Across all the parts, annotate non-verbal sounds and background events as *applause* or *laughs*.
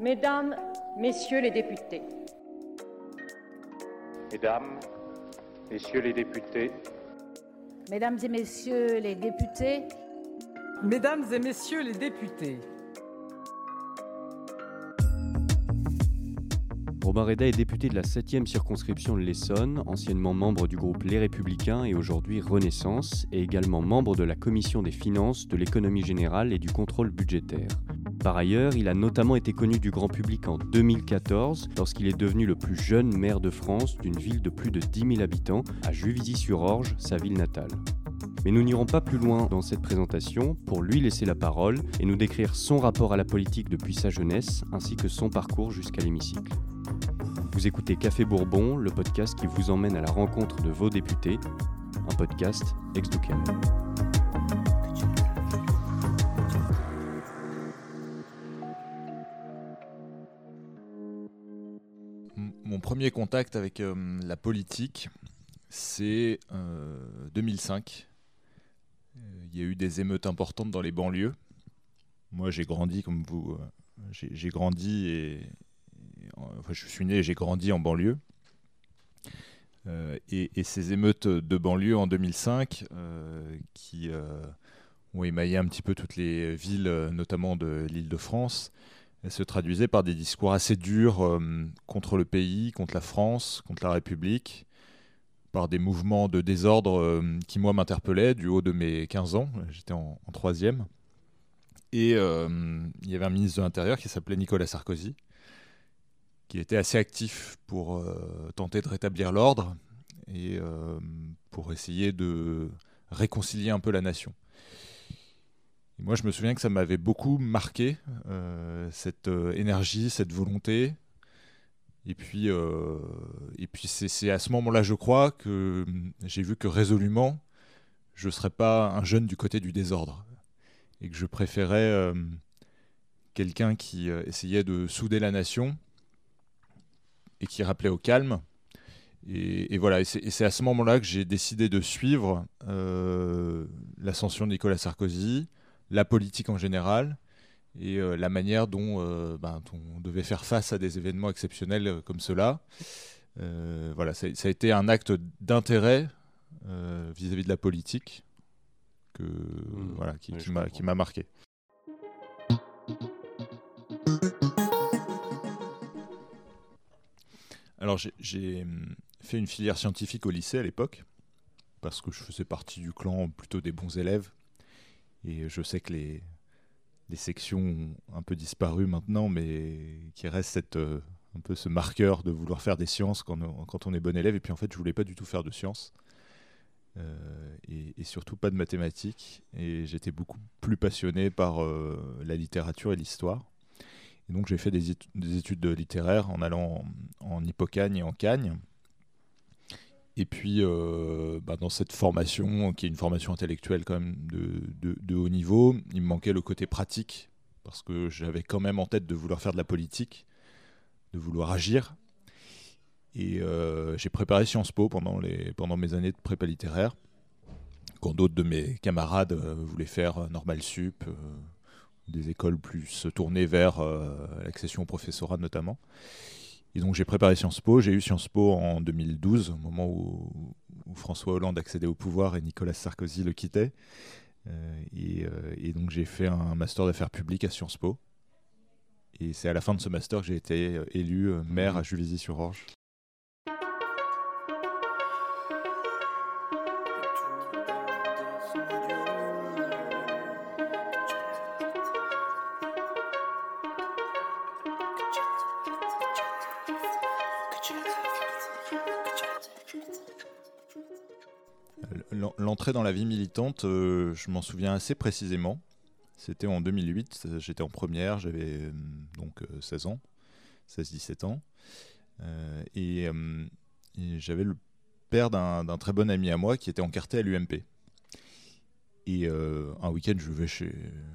Mesdames, Messieurs les députés. Mesdames, Messieurs les députés. Mesdames et Messieurs les députés. Mesdames et Messieurs les députés. Robin Reda est député de la 7e circonscription de l'Essonne, anciennement membre du groupe Les Républicains et aujourd'hui Renaissance, et également membre de la commission des finances, de l'économie générale et du contrôle budgétaire. Par ailleurs, il a notamment été connu du grand public en 2014 lorsqu'il est devenu le plus jeune maire de France d'une ville de plus de 10 000 habitants, à Juvisy-sur-Orge, sa ville natale. Mais nous n'irons pas plus loin dans cette présentation pour lui laisser la parole et nous décrire son rapport à la politique depuis sa jeunesse ainsi que son parcours jusqu'à l'hémicycle. Vous écoutez Café Bourbon, le podcast qui vous emmène à la rencontre de vos députés, un podcast ex Mon premier contact avec euh, la politique, c'est 2005. Euh, euh, il y a eu des émeutes importantes dans les banlieues. Moi, j'ai grandi comme vous. j'ai grandi et, enfin, je suis né et j'ai grandi en banlieue. et, ces émeutes de banlieue en 2005, qui ont émaillé un petit peu toutes les villes, notamment de l'île de France, elle se traduisait par des discours assez durs euh, contre le pays, contre la France, contre la République, par des mouvements de désordre euh, qui, moi, m'interpellaient du haut de mes 15 ans. J'étais en, troisième. Et euh, il y avait un ministre de l'Intérieur qui s'appelait Nicolas Sarkozy, qui était assez actif pour tenter de rétablir l'ordre et pour essayer de réconcilier un peu la nation moi, je me souviens que ça m'avait beaucoup marqué, euh, cette euh, énergie, cette volonté. Et puis, euh, et puis c'est à ce moment-là, je crois, que j'ai vu que résolument, je ne serais pas un jeune du côté du désordre. Et que je préférais quelqu'un qui essayait de souder la nation et qui rappelait au calme. Et, et voilà, et c'est à ce moment-là que j'ai décidé de suivre l'ascension de Nicolas Sarkozy, la politique en général et euh, la manière euh, ben, dont, on devait faire face à des événements exceptionnels euh, comme cela. voilà, ça, a été un acte d'intérêt vis-à-vis de la politique que, mmh. voilà, qui, qui m'a marqué. Alors j'ai hum, fait une filière scientifique au lycée à l'époque, parce que je faisais partie du clan plutôt des bons élèves et je sais que les, sections ont un peu disparu maintenant, mais qui reste cette, euh, un peu ce marqueur de vouloir faire des sciences quand on, est bon élève. Et puis en fait, je voulais pas du tout faire de sciences. Euh, et, surtout pas de mathématiques. Et j'étais beaucoup plus passionné par euh, la littérature et l'histoire. Et donc j'ai fait des, des, études littéraires en allant en, en Hippocagne et en Cagne. Et puis, euh, bah, dans cette formation, qui est une formation intellectuelle quand même de, haut niveau, il me manquait le côté pratique, parce que j'avais quand même en tête de vouloir faire de la politique, de vouloir agir. Et euh, j'ai préparé Sciences Po pendant, les, pendant mes années de prépa littéraire, quand d'autres de mes camarades euh, voulaient faire Normal Sup, des écoles plus tournées vers l'accession au professorat notamment. Et donc j'ai préparé Sciences Po. J'ai eu Sciences Po en 2012, au moment où, François Hollande accédait au pouvoir et Nicolas Sarkozy le quittait. Euh, euh, et, donc j'ai fait un master d'affaires publiques à Sciences Po. Et c'est à la fin de ce master que j'ai été euh, élu maire à Juvisy-sur-Orge. Dans la vie militante, euh, je m'en souviens assez précisément. C'était en 2008, j'étais en première, j'avais euh, donc 16 euh, ans, 16-17 ans. et, j'avais le père d'un très bon ami à moi qui était encarté à l'UMP. Et un week-end, je vais chez,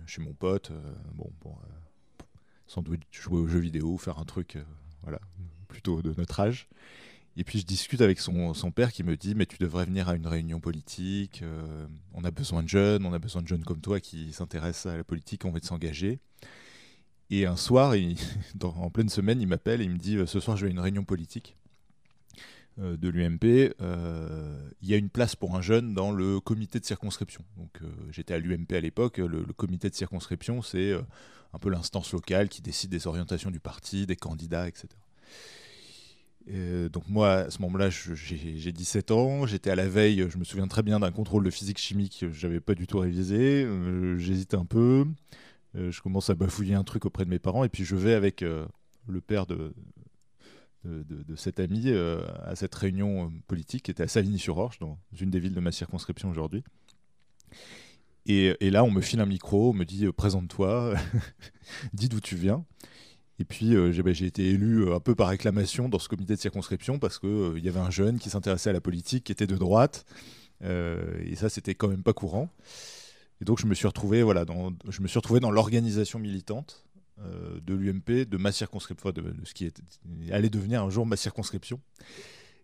chez mon pote, bon, bon sans doute jouer aux jeux vidéo, faire un truc, voilà, plutôt de notre âge. Et puis je discute avec son, père qui me dit mais tu devrais venir à une réunion politique, euh, on a besoin de jeunes, on a besoin de jeunes comme toi qui s'intéressent à la politique, on veut s'engager. Et un soir, *laughs* en pleine semaine, il m'appelle et il me dit Ce soir, je vais à une réunion politique de l'UMP. Il y a une place pour un jeune dans le comité de circonscription. Donc, j'étais à l'UMP à l'époque. Le, le, comité de circonscription, c'est un peu l'instance locale qui décide des orientations du parti, des candidats, etc. Euh, donc moi, à ce moment-là, j'ai 17 ans, j'étais à la veille, je me souviens très bien d'un contrôle de physique chimique que j'avais pas du tout révisé, euh, j'hésite un peu, euh, je commence à bafouiller un truc auprès de mes parents, et puis je vais avec le père de, de, cet ami à cette réunion politique qui était à Savigny-sur-Orge, dans une des villes de ma circonscription aujourd'hui. Et, et, là, on me file un micro, on me dit présente-toi, *laughs* dis d'où tu viens. Et puis euh, bah, j'ai été élu euh, un peu par réclamation dans ce comité de circonscription parce qu'il euh, y avait un jeune qui s'intéressait à la politique, qui était de droite. et ça, c'était quand même pas courant. Et donc je me suis retrouvé, voilà, dans, je me suis retrouvé dans l'organisation militante de l'UMP, de ma circonscription, de, ce qui allait devenir un jour ma circonscription.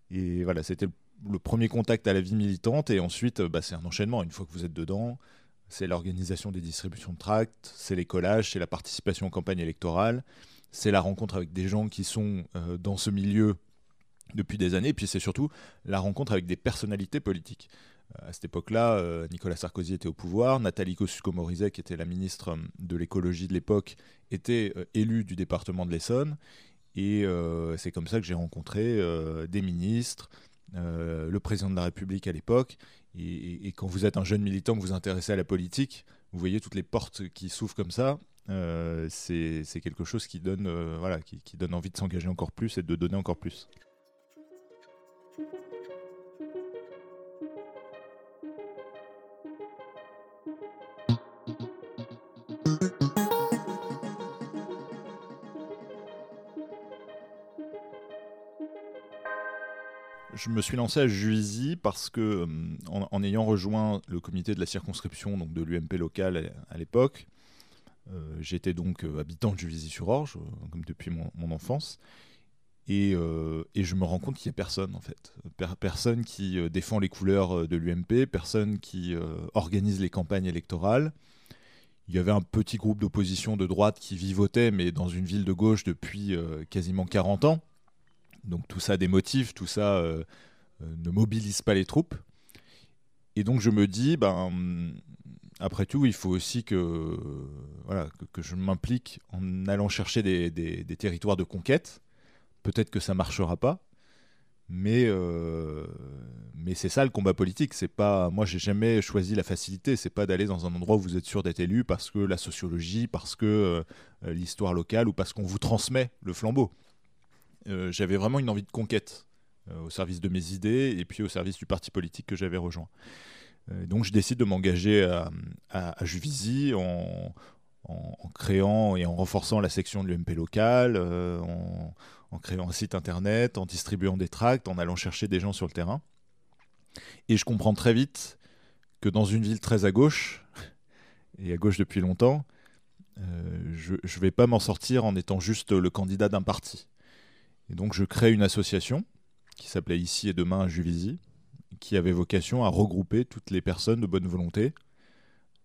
Et voilà, c'était le, premier contact à la vie militante. Et ensuite, bah, c'est un enchaînement. Une fois que vous êtes dedans, c'est l'organisation des distributions de tracts, c'est les collages, c'est la participation aux campagnes électorales c'est la rencontre avec des gens qui sont euh, dans ce milieu depuis des années, et puis c'est surtout la rencontre avec des personnalités politiques. Euh, à cette époque-là, euh, Nicolas Sarkozy était au pouvoir, Nathalie Kosciusko-Morizet, qui était la ministre de l'écologie de l'époque, était élue du département de l'Essonne, et c'est comme ça que j'ai rencontré des ministres, le président de la République à l'époque, et, quand vous êtes un jeune militant que vous intéressez à la politique, vous voyez toutes les portes qui s'ouvrent comme ça, euh, c'est quelque chose qui donne, euh, voilà, qui, qui donne envie de s'engager encore plus et de donner encore plus. Je me suis lancé à Juvisy parce que, euh, en, ayant rejoint le comité de la circonscription donc de l'UMP local à l'époque, euh, j'étais donc euh, habitant de Juvisy-sur-Orge, comme depuis mon, enfance. Et, je me rends compte qu'il n'y a personne, en fait. personne qui défend les couleurs de l'UMP, personne qui organise les campagnes électorales. Il y avait un petit groupe d'opposition de droite qui vivotait, mais dans une ville de gauche depuis quasiment 40 ans. Donc tout ça démotive, tout ça ne mobilise pas les troupes. Et donc je me dis, ben, après tout, il faut aussi que, voilà, que, je m'implique en allant chercher des, territoires de conquête. Peut-être que ça marchera pas, mais, euh, mais c'est ça le combat politique. C'est pas, moi, j'ai jamais choisi la facilité. C'est pas d'aller dans un endroit où vous êtes sûr d'être élu parce que la sociologie, parce que euh, l'histoire locale ou parce qu'on vous transmet le flambeau. Euh, j'avais vraiment une envie de conquête au service de mes idées et puis au service du parti politique que j'avais rejoint. Euh, donc je décide de m'engager à, Juvisy en, créant et en renforçant la section de l'UMP locale, euh, en, créant un site internet, en distribuant des tracts, en allant chercher des gens sur le terrain. Et je comprends très vite que dans une ville très à gauche, *laughs* et à gauche depuis longtemps, euh, je ne vais pas m'en sortir en étant juste le candidat d'un parti. Et donc je crée une association qui s'appelait Ici et Demain à Juvisy, qui avait vocation à regrouper toutes les personnes de bonne volonté,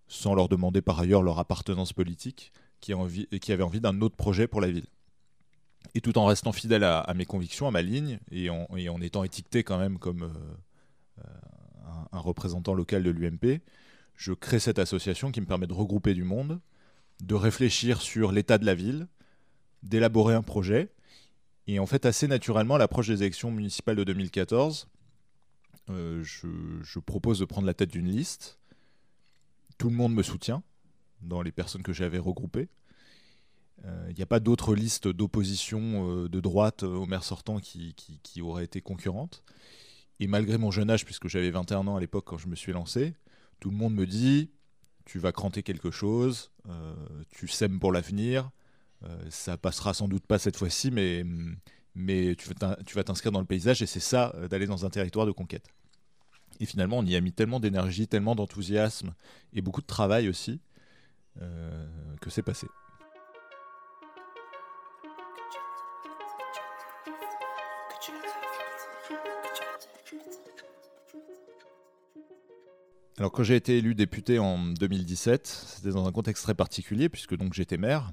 sans leur demander par ailleurs leur appartenance politique, qui, avaient envie d'un autre projet pour la ville. Et tout en restant fidèle à, mes convictions, à ma ligne, et en, en, étant étiqueté quand même comme euh, euh, un, représentant local de l'UMP, je crée cette association qui me permet de regrouper du monde, de réfléchir sur l'état de la ville, d'élaborer un projet. Et en fait, assez naturellement, l'approche des élections municipales de 2014, euh, je, propose de prendre la tête d'une liste. Tout le monde me soutient dans les personnes que j'avais regroupées. Il euh, n'y a pas d'autres listes d'opposition euh, de droite au maire sortant qui, qui, auraient été concurrentes. Et malgré mon jeune âge, puisque j'avais 21 ans à l'époque quand je me suis lancé, tout le monde me dit tu vas cranter quelque chose, tu sèmes pour l'avenir, ça passera sans doute pas cette fois-ci, mais mais tu vas t'inscrire dans le paysage et c'est ça euh, d'aller dans un territoire de conquête. Et finalement, on y a mis tellement d'énergie, tellement d'enthousiasme et beaucoup de travail aussi euh, que c'est passé. Alors quand j'ai été élu député en 2017, c'était dans un contexte très particulier puisque donc j'étais maire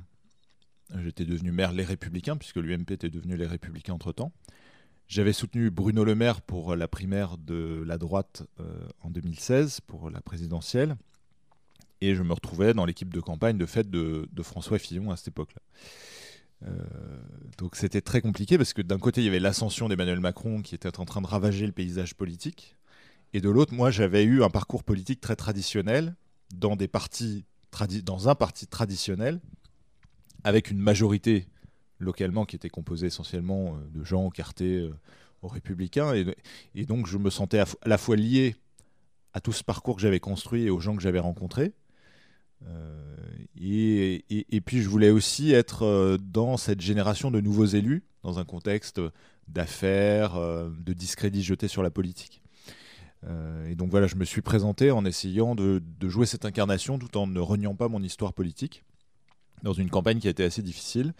J'étais devenu maire Les Républicains, puisque l'UMP était devenu Les Républicains entre-temps. J'avais soutenu Bruno Le Maire pour la primaire de la droite en 2016, pour la présidentielle. Et je me retrouvais dans l'équipe de campagne de fait de, François Fillon à cette époque-là. Euh, donc c'était très compliqué parce que d'un côté il y avait l'ascension d'Emmanuel Macron qui était en train de ravager le paysage politique, et de l'autre moi j'avais eu un parcours politique très traditionnel dans des partis dans un parti traditionnel avec une majorité localement qui était composée essentiellement euh, de gens encartés euh, aux républicains. Et, donc je me sentais à la fois lié à tout ce parcours que j'avais construit et aux gens que j'avais rencontrés. Euh, et, puis je voulais aussi être dans cette génération de nouveaux élus, dans un contexte d'affaires, de discrédit jeté sur la politique. et donc voilà, je me suis présenté en essayant de, jouer cette incarnation tout en ne reniant pas mon histoire politique, dans une campagne qui a été assez difficile.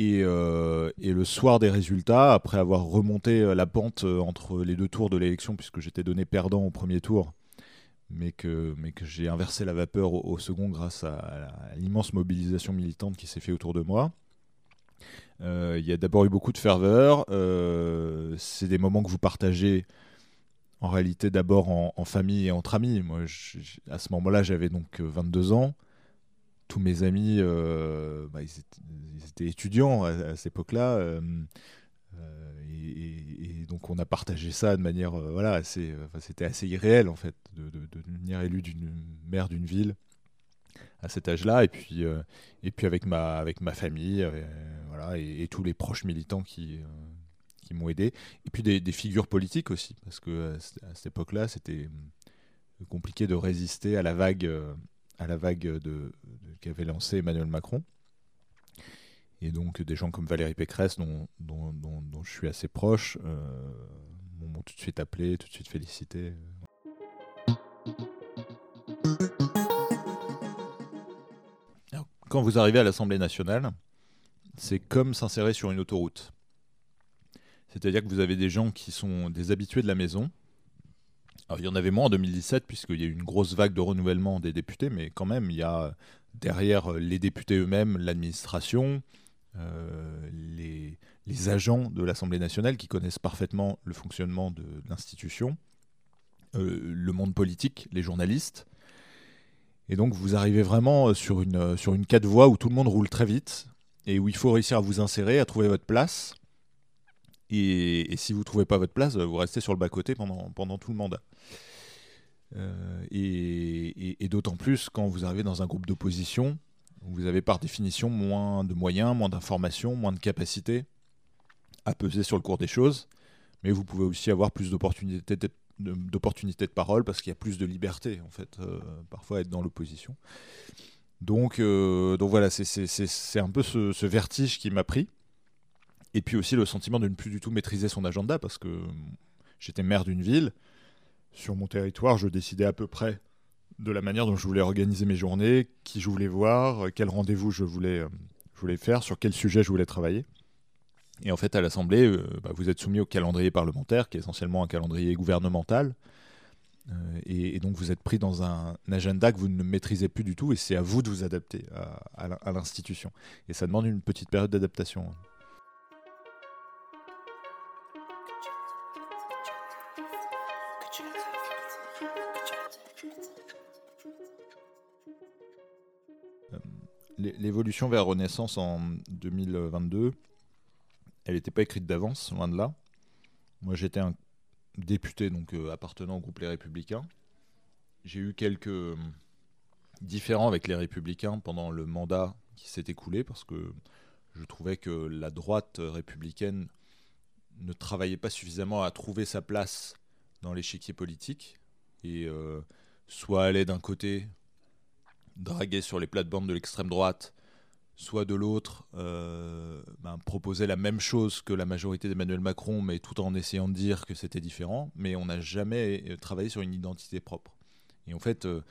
Et, et, le soir des résultats, après avoir remonté la pente entre les deux tours de l'élection, puisque j'étais donné perdant au premier tour, mais que, j'ai inversé la vapeur au, second grâce à, l'immense mobilisation militante qui s'est fait autour de moi. Euh, il y a d'abord eu beaucoup de ferveur. Euh, c'est des moments que vous partagez en réalité d'abord en, famille et entre amis. Moi, à ce moment-là, j'avais donc 22 ans. Tous mes amis, euh, bah, ils, étaient, étudiants à, cette époque-là. Et, donc on a partagé ça de manière euh, voilà assez euh, c'était assez irréel en fait de, devenir élu d'une maire d'une ville à cet âge-là et puis euh, et puis avec ma avec ma famille voilà et, tous les proches militants qui qui m'ont aidé et puis des, figures politiques aussi parce que à cette époque-là c'était compliqué de résister à la vague à la vague de qu'avait lancé Emmanuel Macron et donc des gens comme Valérie Pécresse, dont, dont, dont, je suis assez proche, euh, m'ont tout de suite appelé, tout de suite félicité. quand vous arrivez à l'Assemblée nationale, c'est comme s'insérer sur une autoroute. C'est-à-dire que vous avez des gens qui sont des habitués de la maison. Alors, il y en avait moins en 2017, puisqu'il y a eu une grosse vague de renouvellement des députés, mais quand même, il y a derrière les députés eux-mêmes l'administration, euh, les, agents de l'Assemblée nationale qui connaissent parfaitement le fonctionnement de, l'institution, euh, le monde politique, les journalistes. Et donc vous arrivez vraiment sur une, sur une quatre voies où tout le monde roule très vite et où il faut réussir à vous insérer, à trouver votre place. Et, si vous ne trouvez pas votre place, vous restez sur le bas-côté pendant tout le mandat. Euh, et, d'autant plus quand vous arrivez dans un groupe d'opposition vous avez par définition moins de moyens, moins d'informations, moins de capacités à peser sur le cours des choses, mais vous pouvez aussi avoir plus d'opportunités de, de parole parce qu'il y a plus de liberté, en fait, euh, parfois être dans l'opposition. Donc, euh, donc voilà, c'est un peu ce, vertige qui m'a pris. Et puis aussi le sentiment de ne plus du tout maîtriser son agenda parce que j'étais maire d'une ville. Sur mon territoire, je décidais à peu près de la manière dont je voulais organiser mes journées, qui je voulais voir, euh, quel rendez-vous je voulais, euh, faire, sur quel sujet je voulais travailler. Et en fait, à l'Assemblée, euh, bah, vous êtes soumis au calendrier parlementaire, qui est essentiellement un calendrier gouvernemental. et, donc, vous êtes pris dans un, agenda que vous ne maîtrisez plus du tout, et c'est à vous de vous adapter à l'institution. Et ça demande une petite période d'adaptation. L'évolution vers Renaissance en 2022, elle n'était pas écrite d'avance, loin de là. Moi, j'étais un député donc euh, appartenant au groupe Les Républicains. J'ai eu quelques euh, différends avec les Républicains pendant le mandat qui s'est écoulé parce que je trouvais que la droite républicaine ne travaillait pas suffisamment à trouver sa place dans l'échiquier politique et euh, soit allait d'un côté draguer sur les plates-bandes de l'extrême droite, soit de l'autre euh, ben, proposer la même chose que la majorité d'Emmanuel Macron, mais tout en essayant de dire que c'était différent, mais on n'a jamais euh, travaillé sur une identité propre. Et en fait, euh,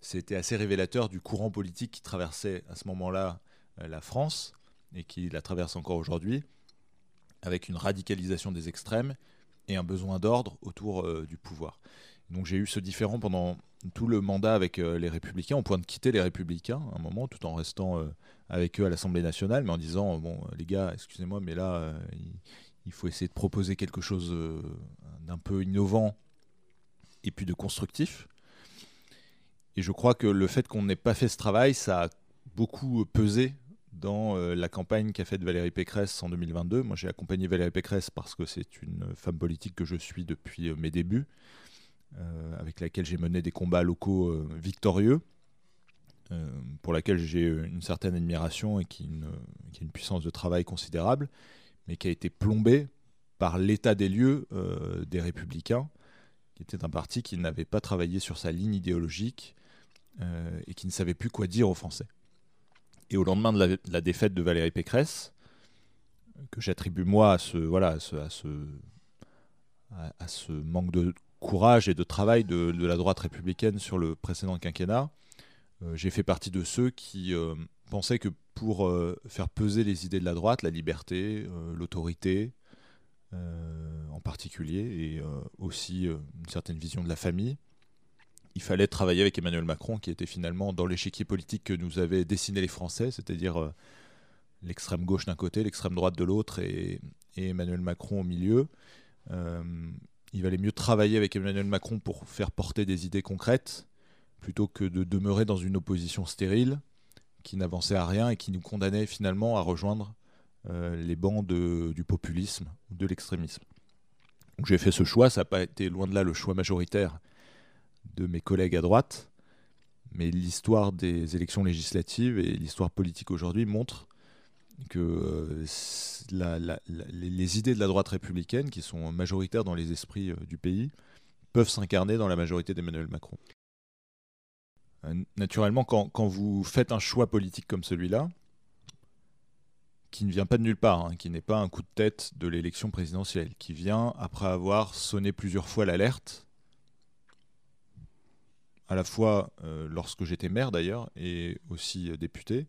c'était assez révélateur du courant politique qui traversait à ce moment-là la France, et qui la traverse encore aujourd'hui, avec une radicalisation des extrêmes et un besoin d'ordre autour du pouvoir. Donc j'ai eu ce différent pendant tout le mandat avec les Républicains, au point de quitter les Républicains à un moment, tout en restant avec eux à l'Assemblée nationale, mais en disant bon les gars, excusez-moi, mais là il, faut essayer de proposer quelque chose d'un peu innovant et puis de constructif. Et je crois que le fait qu'on n'ait pas fait ce travail, ça a beaucoup pesé dans euh, la campagne qu'a faite Valérie Pécresse en 2022. Moi, j'ai accompagné Valérie Pécresse parce que c'est une femme politique que je suis depuis euh, mes débuts, euh, avec laquelle j'ai mené des combats locaux victorieux, pour laquelle j'ai une certaine admiration et qui, a une puissance de travail considérable, mais qui a été plombée par l'état des lieux des Républicains, qui était un parti qui n'avait pas travaillé sur sa ligne idéologique et qui ne savait plus quoi dire aux Français. Et au lendemain de la, défaite de Valérie Pécresse, que j'attribue moi à ce, voilà, à ce, manque de courage et de travail de, la droite républicaine sur le précédent quinquennat, euh, j'ai fait partie de ceux qui euh, pensaient que pour euh, faire peser les idées de la droite, la liberté, l'autorité en particulier, et aussi une certaine vision de la famille, il fallait travailler avec Emmanuel Macron, qui était finalement dans l'échiquier politique que nous avaient dessiné les Français, c'est-à-dire l'extrême gauche d'un côté, l'extrême droite de l'autre, et, Emmanuel Macron au milieu. Il valait mieux travailler avec Emmanuel Macron pour faire porter des idées concrètes, plutôt que de demeurer dans une opposition stérile, qui n'avançait à rien et qui nous condamnait finalement à rejoindre euh, les bancs du populisme ou de l'extrémisme. J'ai fait ce choix, ça n'a pas été loin de là le choix majoritaire de mes collègues à droite, mais l'histoire des élections législatives et l'histoire politique aujourd'hui montrent que euh, les idées de la droite républicaine, qui sont majoritaires dans les esprits euh, du pays, peuvent s'incarner dans la majorité d'Emmanuel Macron. Euh, naturellement, quand, vous faites un choix politique comme celui-là, qui ne vient pas de nulle part, hein, qui n'est pas un coup de tête de l'élection présidentielle, qui vient après avoir sonné plusieurs fois l'alerte à la fois lorsque j'étais maire d'ailleurs et aussi député,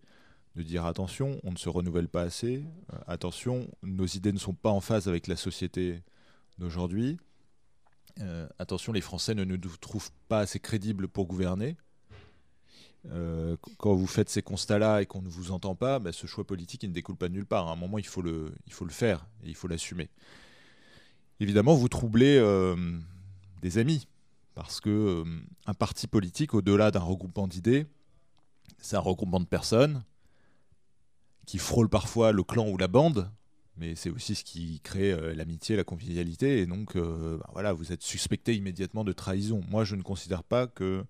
de dire attention, on ne se renouvelle pas assez, euh, attention, nos idées ne sont pas en phase avec la société d'aujourd'hui, attention, les Français ne nous trouvent pas assez crédibles pour gouverner. quand vous faites ces constats-là et qu'on ne vous entend pas, bah, ce choix politique ne découle pas de nulle part. À un moment, il faut le, il faut le faire et il faut l'assumer. Évidemment, vous troublez des amis parce que euh, un parti politique, au-delà d'un regroupement d'idées, c'est un regroupement de personnes qui frôlent parfois le clan ou la bande, mais c'est aussi ce qui crée euh, l'amitié, la convivialité, et donc euh, bah voilà, vous êtes suspecté immédiatement de trahison. Moi, je ne considère pas que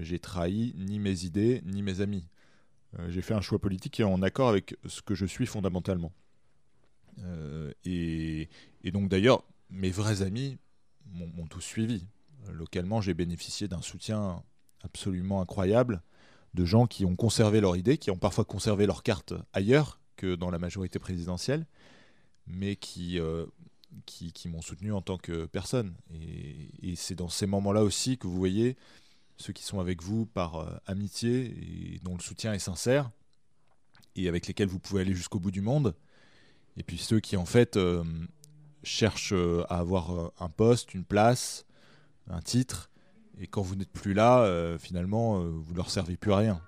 j'ai trahi ni mes idées ni mes amis. j'ai fait un choix politique qui est en accord avec ce que je suis fondamentalement. et, donc d'ailleurs, mes vrais amis m'ont tous suivi localement, j'ai bénéficié d'un soutien absolument incroyable de gens qui ont conservé leur idée, qui ont parfois conservé leur carte ailleurs que dans la majorité présidentielle, mais qui, euh, qui, m'ont soutenu en tant que personne. Et, c'est dans ces moments-là aussi que vous voyez ceux qui sont avec vous par euh, amitié et dont le soutien est sincère, et avec lesquels vous pouvez aller jusqu'au bout du monde, et puis ceux qui en fait euh, cherchent à avoir un poste, une place, un titre, et quand vous n'êtes plus là, euh, finalement, euh, vous ne leur servez plus à rien.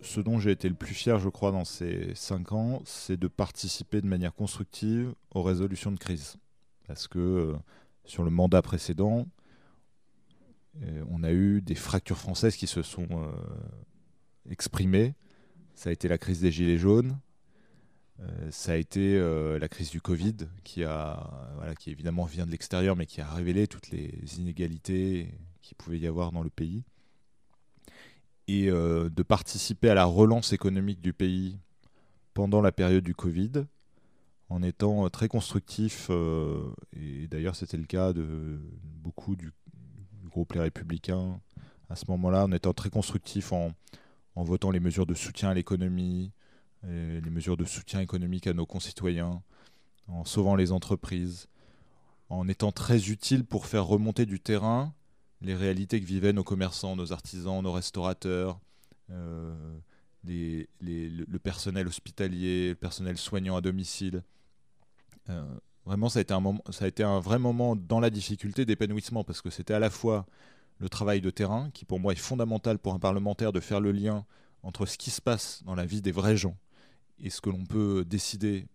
Ce, dont j'ai été le plus fier, je crois, dans ces cinq ans, c'est de participer de manière constructive aux résolutions de crise. Parce que euh, sur le mandat précédent, on a eu des fractures françaises qui se sont exprimé. Ça a été la crise des Gilets jaunes. Euh, ça a été euh, la crise du Covid, qui, a, voilà, qui évidemment vient de l'extérieur, mais qui a révélé toutes les inégalités qu'il pouvait y avoir dans le pays. Et euh, de participer à la relance économique du pays pendant la période du Covid, en étant très constructif, et d'ailleurs c'était le cas de beaucoup du, du groupe Les Républicains à ce moment-là, en étant très constructif en, en votant les mesures de soutien à l'économie, les mesures de soutien économique à nos concitoyens, en sauvant les entreprises, en étant très utile pour faire remonter du terrain les réalités que vivaient nos commerçants, nos artisans, nos restaurateurs, le personnel hospitalier, le personnel soignant à domicile. vraiment, ça a, été un moment, ça a été un vrai moment dans la difficulté d'épanouissement parce que c'était à la fois le travail de terrain, qui pour moi est fondamental pour un parlementaire de faire le lien entre ce qui se passe dans la vie des vrais gens et ce que l'on peut décider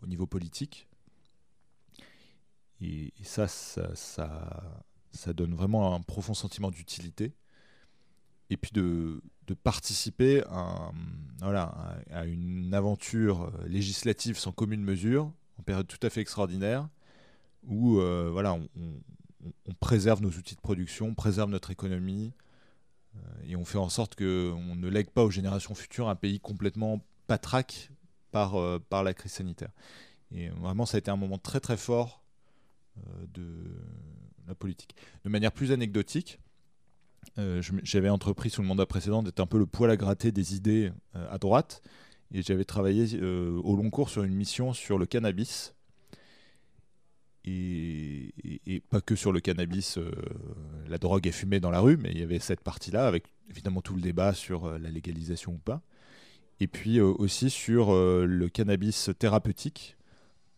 au niveau politique. Et, ça, ça, donne vraiment un profond sentiment d'utilité. Et puis de, participer à, une aventure législative sans commune mesure, en période tout à fait extraordinaire, où euh, voilà, préserve nos outils de production, on préserve notre économie, euh, et on fait en sorte qu'on ne lègue pas aux générations futures un pays complètement patraque par, euh, par la crise sanitaire. Et vraiment, ça a été un moment très très fort euh, de la politique. De manière plus anecdotique, j'avais entrepris sous le mandat précédent d'être un peu le poil à gratter des idées à droite, et j'avais travaillé au long cours sur une mission sur le cannabis et, pas que sur le cannabis, euh, la drogue est fumée dans la rue, mais il y avait cette partie-là, avec évidemment tout le débat sur euh, la légalisation ou pas. Et puis euh, aussi sur le cannabis thérapeutique,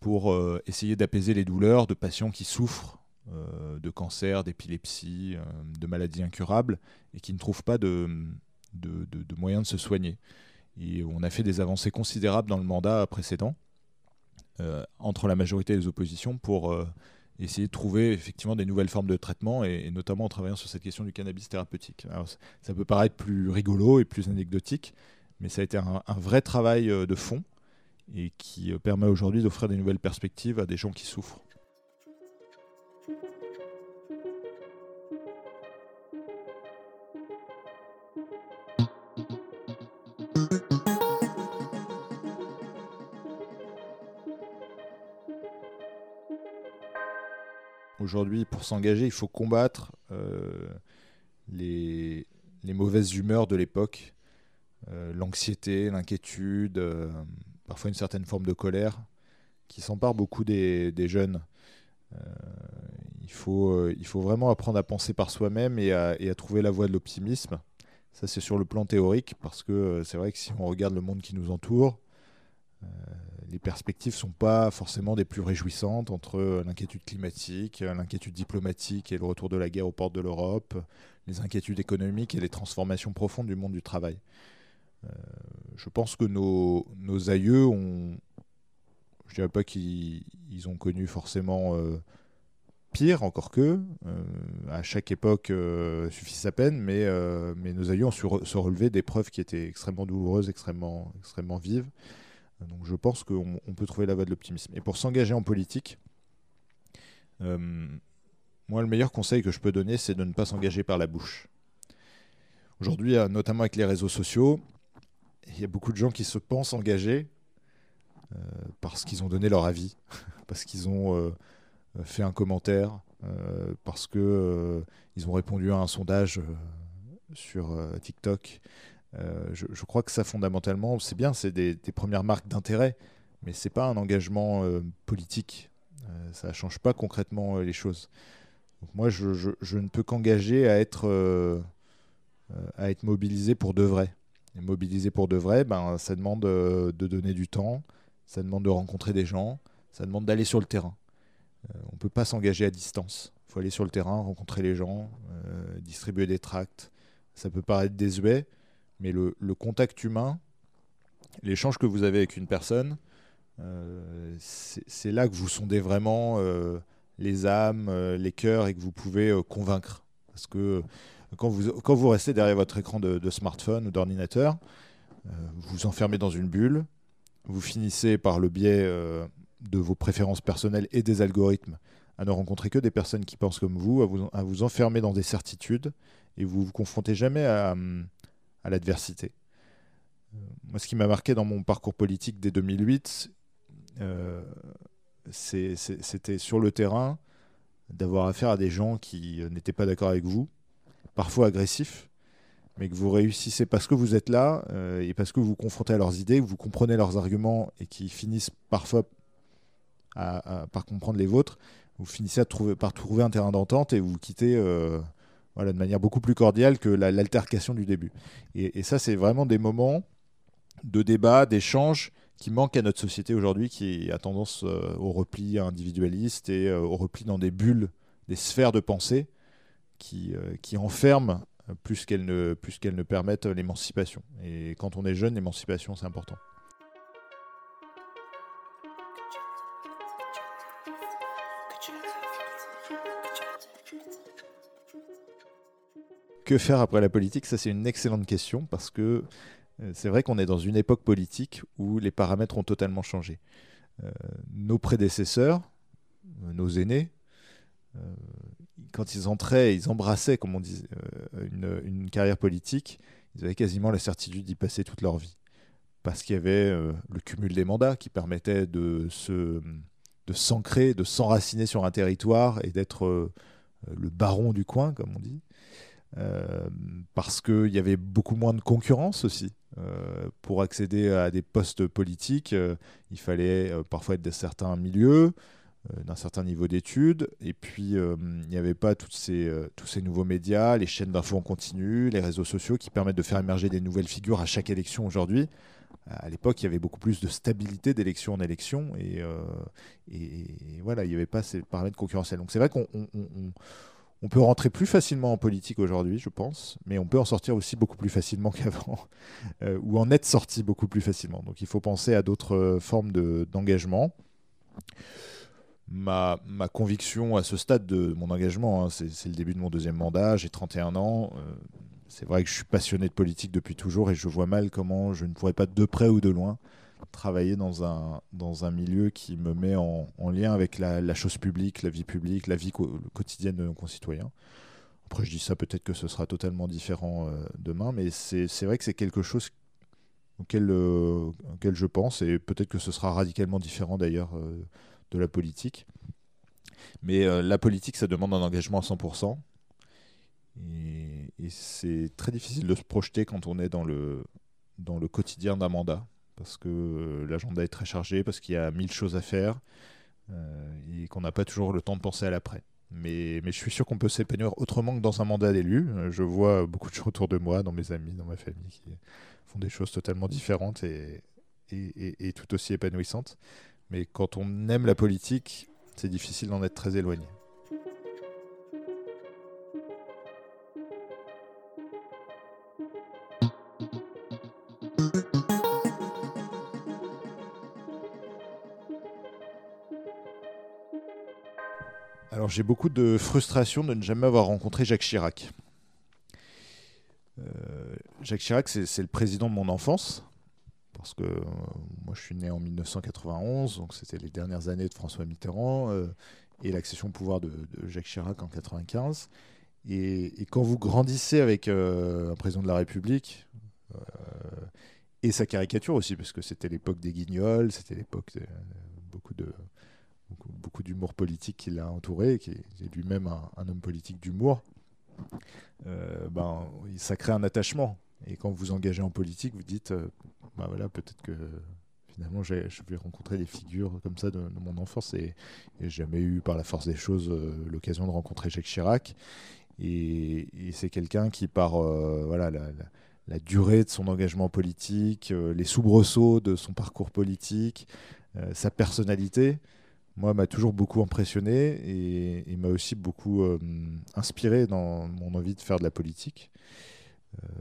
pour essayer d'apaiser les douleurs de patients qui souffrent de cancer, d'épilepsie, de maladies incurables, et qui ne trouvent pas de, de, de moyens de se soigner. Et on a fait des avancées considérables dans le mandat précédent. Euh, entre la majorité et les oppositions pour euh, essayer de trouver effectivement des nouvelles formes de traitement et, notamment en travaillant sur cette question du cannabis thérapeutique. ça peut paraître plus rigolo et plus anecdotique, mais ça a été un, un vrai travail euh, de fond et qui permet aujourd'hui d'offrir des nouvelles perspectives à des gens qui souffrent. Aujourd'hui, pour s'engager, il faut combattre euh, les, mauvaises humeurs de l'époque, euh, l'anxiété, l'inquiétude, euh, parfois une certaine forme de colère qui s'empare beaucoup des, jeunes. il, faut, il faut vraiment apprendre à penser par soi-même et et à trouver la voie de l'optimisme. Ça, c'est sur le plan théorique, parce que c'est vrai que si on regarde le monde qui nous entoure, les perspectives sont pas forcément des plus réjouissantes entre l'inquiétude climatique, l'inquiétude diplomatique et le retour de la guerre aux portes de l'Europe, les inquiétudes économiques et les transformations profondes du monde du travail. Euh, je pense que nos, aïeux ont, je dirais pas qu'ils ont connu forcément euh, pire, encore que, euh, à chaque époque suffit sa peine, mais, mais nos aïeux ont su se relever qui étaient extrêmement douloureuses, extrêmement vives. Donc je pense qu'on peut trouver la voie de l'optimisme. Et pour s'engager en politique, euh, moi le meilleur conseil que je peux donner, c'est de ne pas s'engager par la bouche. Aujourd'hui, euh, notamment avec les réseaux sociaux, il y a beaucoup de gens qui se pensent engagés euh, parce qu'ils ont donné leur avis, *laughs* parce qu'ils ont fait un commentaire, parce qu'ils ont répondu à un sondage sur TikTok, euh, je, crois que ça, fondamentalement, c'est bien, c'est des, premières marques d'intérêt, mais c'est pas un engagement euh, politique. Euh, ça ne change pas concrètement les choses. moi, je, ne peux qu'engager à être, mobilisé pour de vrai. Et mobilisé pour de vrai, ben, ça demande de donner du temps, ça demande de rencontrer des gens, ça demande d'aller sur le terrain. on ne peut pas s'engager à distance. Il faut aller sur le terrain, rencontrer les gens, distribuer des tracts. Ça peut paraître désuet, mais le, contact humain, l'échange que vous avez avec une personne, euh, c'est là que vous sondez vraiment euh, les âmes, euh, les cœurs et que vous pouvez convaincre. Parce que quand vous, restez derrière votre écran de, smartphone ou d'ordinateur, vous vous enfermez dans une bulle, vous finissez par le biais de vos préférences personnelles et des algorithmes à ne rencontrer que des personnes qui pensent comme vous, à vous, à vous enfermer dans des certitudes et vous vous confrontez jamais à, à l'adversité. Euh, moi, ce qui m'a marqué dans mon parcours politique dès 2008, euh, c'était sur le terrain d'avoir affaire à des gens qui n'étaient pas d'accord avec vous, parfois agressifs, mais que vous réussissez parce que vous êtes là euh, et parce que vous vous confrontez à leurs idées, vous comprenez leurs arguments et qui finissent parfois par comprendre les vôtres, vous finissez à trouver, par trouver un terrain d'entente et vous quittez voilà, de manière beaucoup plus cordiale que l'altercation du début. Et, ça, c'est vraiment des moments de débat, d'échange qui manquent à notre société aujourd'hui, qui a tendance euh, au repli individualiste et euh, au repli dans des bulles, des sphères de pensée qui, euh, qui enferment plus qu'elles ne, ne permettent l'émancipation. Et quand on est jeune, l'émancipation, c'est important. Que faire après la politique? Ça, c'est une excellente question parce que euh, c'est vrai qu'on est dans une époque politique où les paramètres ont totalement changé. Euh, nos prédécesseurs, euh, nos aînés, quand ils entraient, ils embrassaient, comme on dit, une, carrière politique, ils avaient quasiment la certitude d'y passer toute leur vie. Parce qu'il y avait le cumul des mandats qui permettait de se de s'ancrer, de s'enraciner sur un territoire et d'être le baron du coin, comme on dit. Euh, parce qu'il y avait beaucoup moins de concurrence aussi. Euh, pour accéder à des postes politiques, euh, il fallait parfois être de certains milieux, d'un certain niveau d'études, et puis il n'y avait pas tous ces nouveaux médias, les chaînes d'infos en continu, les réseaux sociaux qui permettent de faire émerger des nouvelles figures à chaque élection aujourd'hui. À l'époque, il y avait beaucoup plus de stabilité d'élection en élection, et, et, voilà, il n'y avait pas ces paramètres concurrentiels. Donc c'est vrai qu'on on peut rentrer plus facilement en politique aujourd'hui, je pense, mais on peut en sortir aussi beaucoup plus facilement *laughs* qu'avant, euh, ou en être sorti beaucoup plus facilement. Donc il faut penser à d'autres euh, formes d'engagement. ma, conviction à ce stade de mon engagement, hein, c'est le début de mon deuxième mandat, j'ai 31 ans. Euh, c'est vrai que je suis passionné de politique depuis toujours et je vois mal comment je ne pourrais pas de près ou de loin travailler dans un, dans un milieu qui me met en, lien avec la, chose publique, la vie publique, la vie quotidienne de nos concitoyens. Après, je dis ça, peut-être que ce sera totalement différent euh, demain, mais c'est vrai que c'est quelque chose auquel, euh, auquel je pense, et peut-être que ce sera radicalement différent d'ailleurs euh, de la politique. Mais la politique, ça demande un engagement à 100%. Et, et c'est très difficile de se projeter quand on est dans le, dans le quotidien d'un mandat parce que euh, l'agenda est très chargé, parce qu'il y a mille choses à faire euh, et qu'on n'a pas toujours le temps de penser à l'après. Mais, je suis sûr qu'on peut s'épanouir autrement que dans un mandat d'élu. Euh, je vois beaucoup de gens autour de moi, dans mes amis, dans ma famille, qui font des choses totalement différentes et tout aussi épanouissantes. Mais quand on aime la politique, c'est difficile d'en être très éloigné. J'ai beaucoup de frustration de ne jamais avoir rencontré Jacques Chirac. Euh, Jacques Chirac, c'est le président de mon enfance, parce que euh, moi je suis né en 1991, donc c'était les dernières années de François Mitterrand euh, et l'accession au pouvoir de, Jacques Chirac en 1995. Et, quand vous grandissez avec un président de la République, et sa caricature aussi, parce que c'était l'époque des guignols, c'était l'époque de beaucoup de beaucoup, d'humour politique qui l'a entouré, qui est, lui-même un, homme politique d'humour, euh, ben, ça crée un attachement. Et quand vous vous engagez en politique, vous dites, ben voilà, peut-être que finalement je vais rencontrer des figures comme ça de, mon enfance. Et, j'ai jamais eu, par la force des choses, euh, l'occasion de rencontrer Jacques Chirac. Et, c'est quelqu'un qui, par voilà, la, durée de son engagement politique, les soubresauts de son parcours politique, sa personnalité, moi, m'a toujours beaucoup impressionné et, m'a aussi beaucoup euh, inspiré dans mon envie de faire de la politique.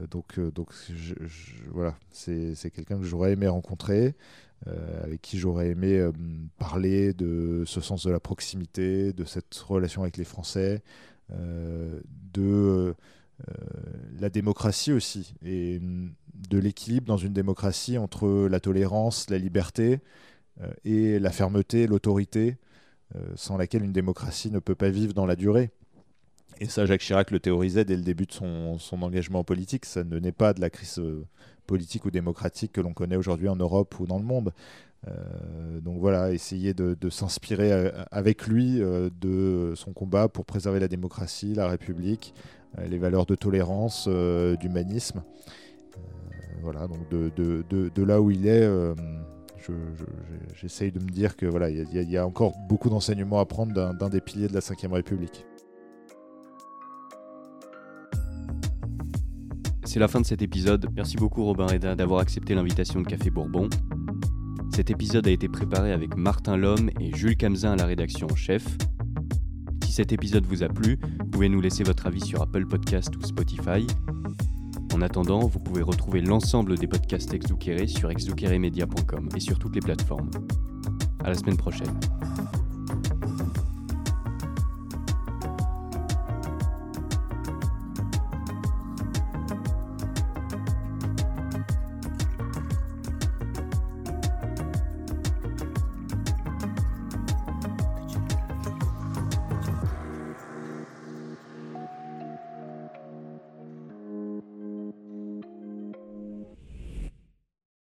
Euh, donc, euh, voilà, c'est quelqu'un que j'aurais aimé rencontrer, avec qui j'aurais aimé parler de ce sens de la proximité, de cette relation avec les Français, de la démocratie aussi, et de l'équilibre dans une démocratie entre la tolérance, la liberté, et la fermeté, l'autorité, euh, sans laquelle une démocratie ne peut pas vivre dans la durée. Et ça, Jacques Chirac le théorisait dès le début de son, engagement politique. Ça ne naît pas de la crise euh, politique ou démocratique que l'on connaît aujourd'hui en Europe ou dans le monde. donc voilà, essayer de, s'inspirer avec lui de son combat pour préserver la démocratie, la République, les valeurs de tolérance, d'humanisme. voilà, donc de, là où il est j'essaye de me dire que voilà, il y, a encore beaucoup d'enseignements à prendre d'un des piliers de la Ve République. c'est la fin de cet épisode. Merci beaucoup Robin Reda d'avoir accepté l'invitation de Café Bourbon. Cet épisode a été préparé avec Martin Lhomme et Jules Camzin à la rédaction en chef. Si cet épisode vous a plu, vous pouvez nous laisser votre avis sur Apple Podcast ou Spotify. En attendant, vous pouvez retrouver l'ensemble des podcasts Exdouqueré sur exdouqueremedia.com et sur toutes les plateformes. À la semaine prochaine.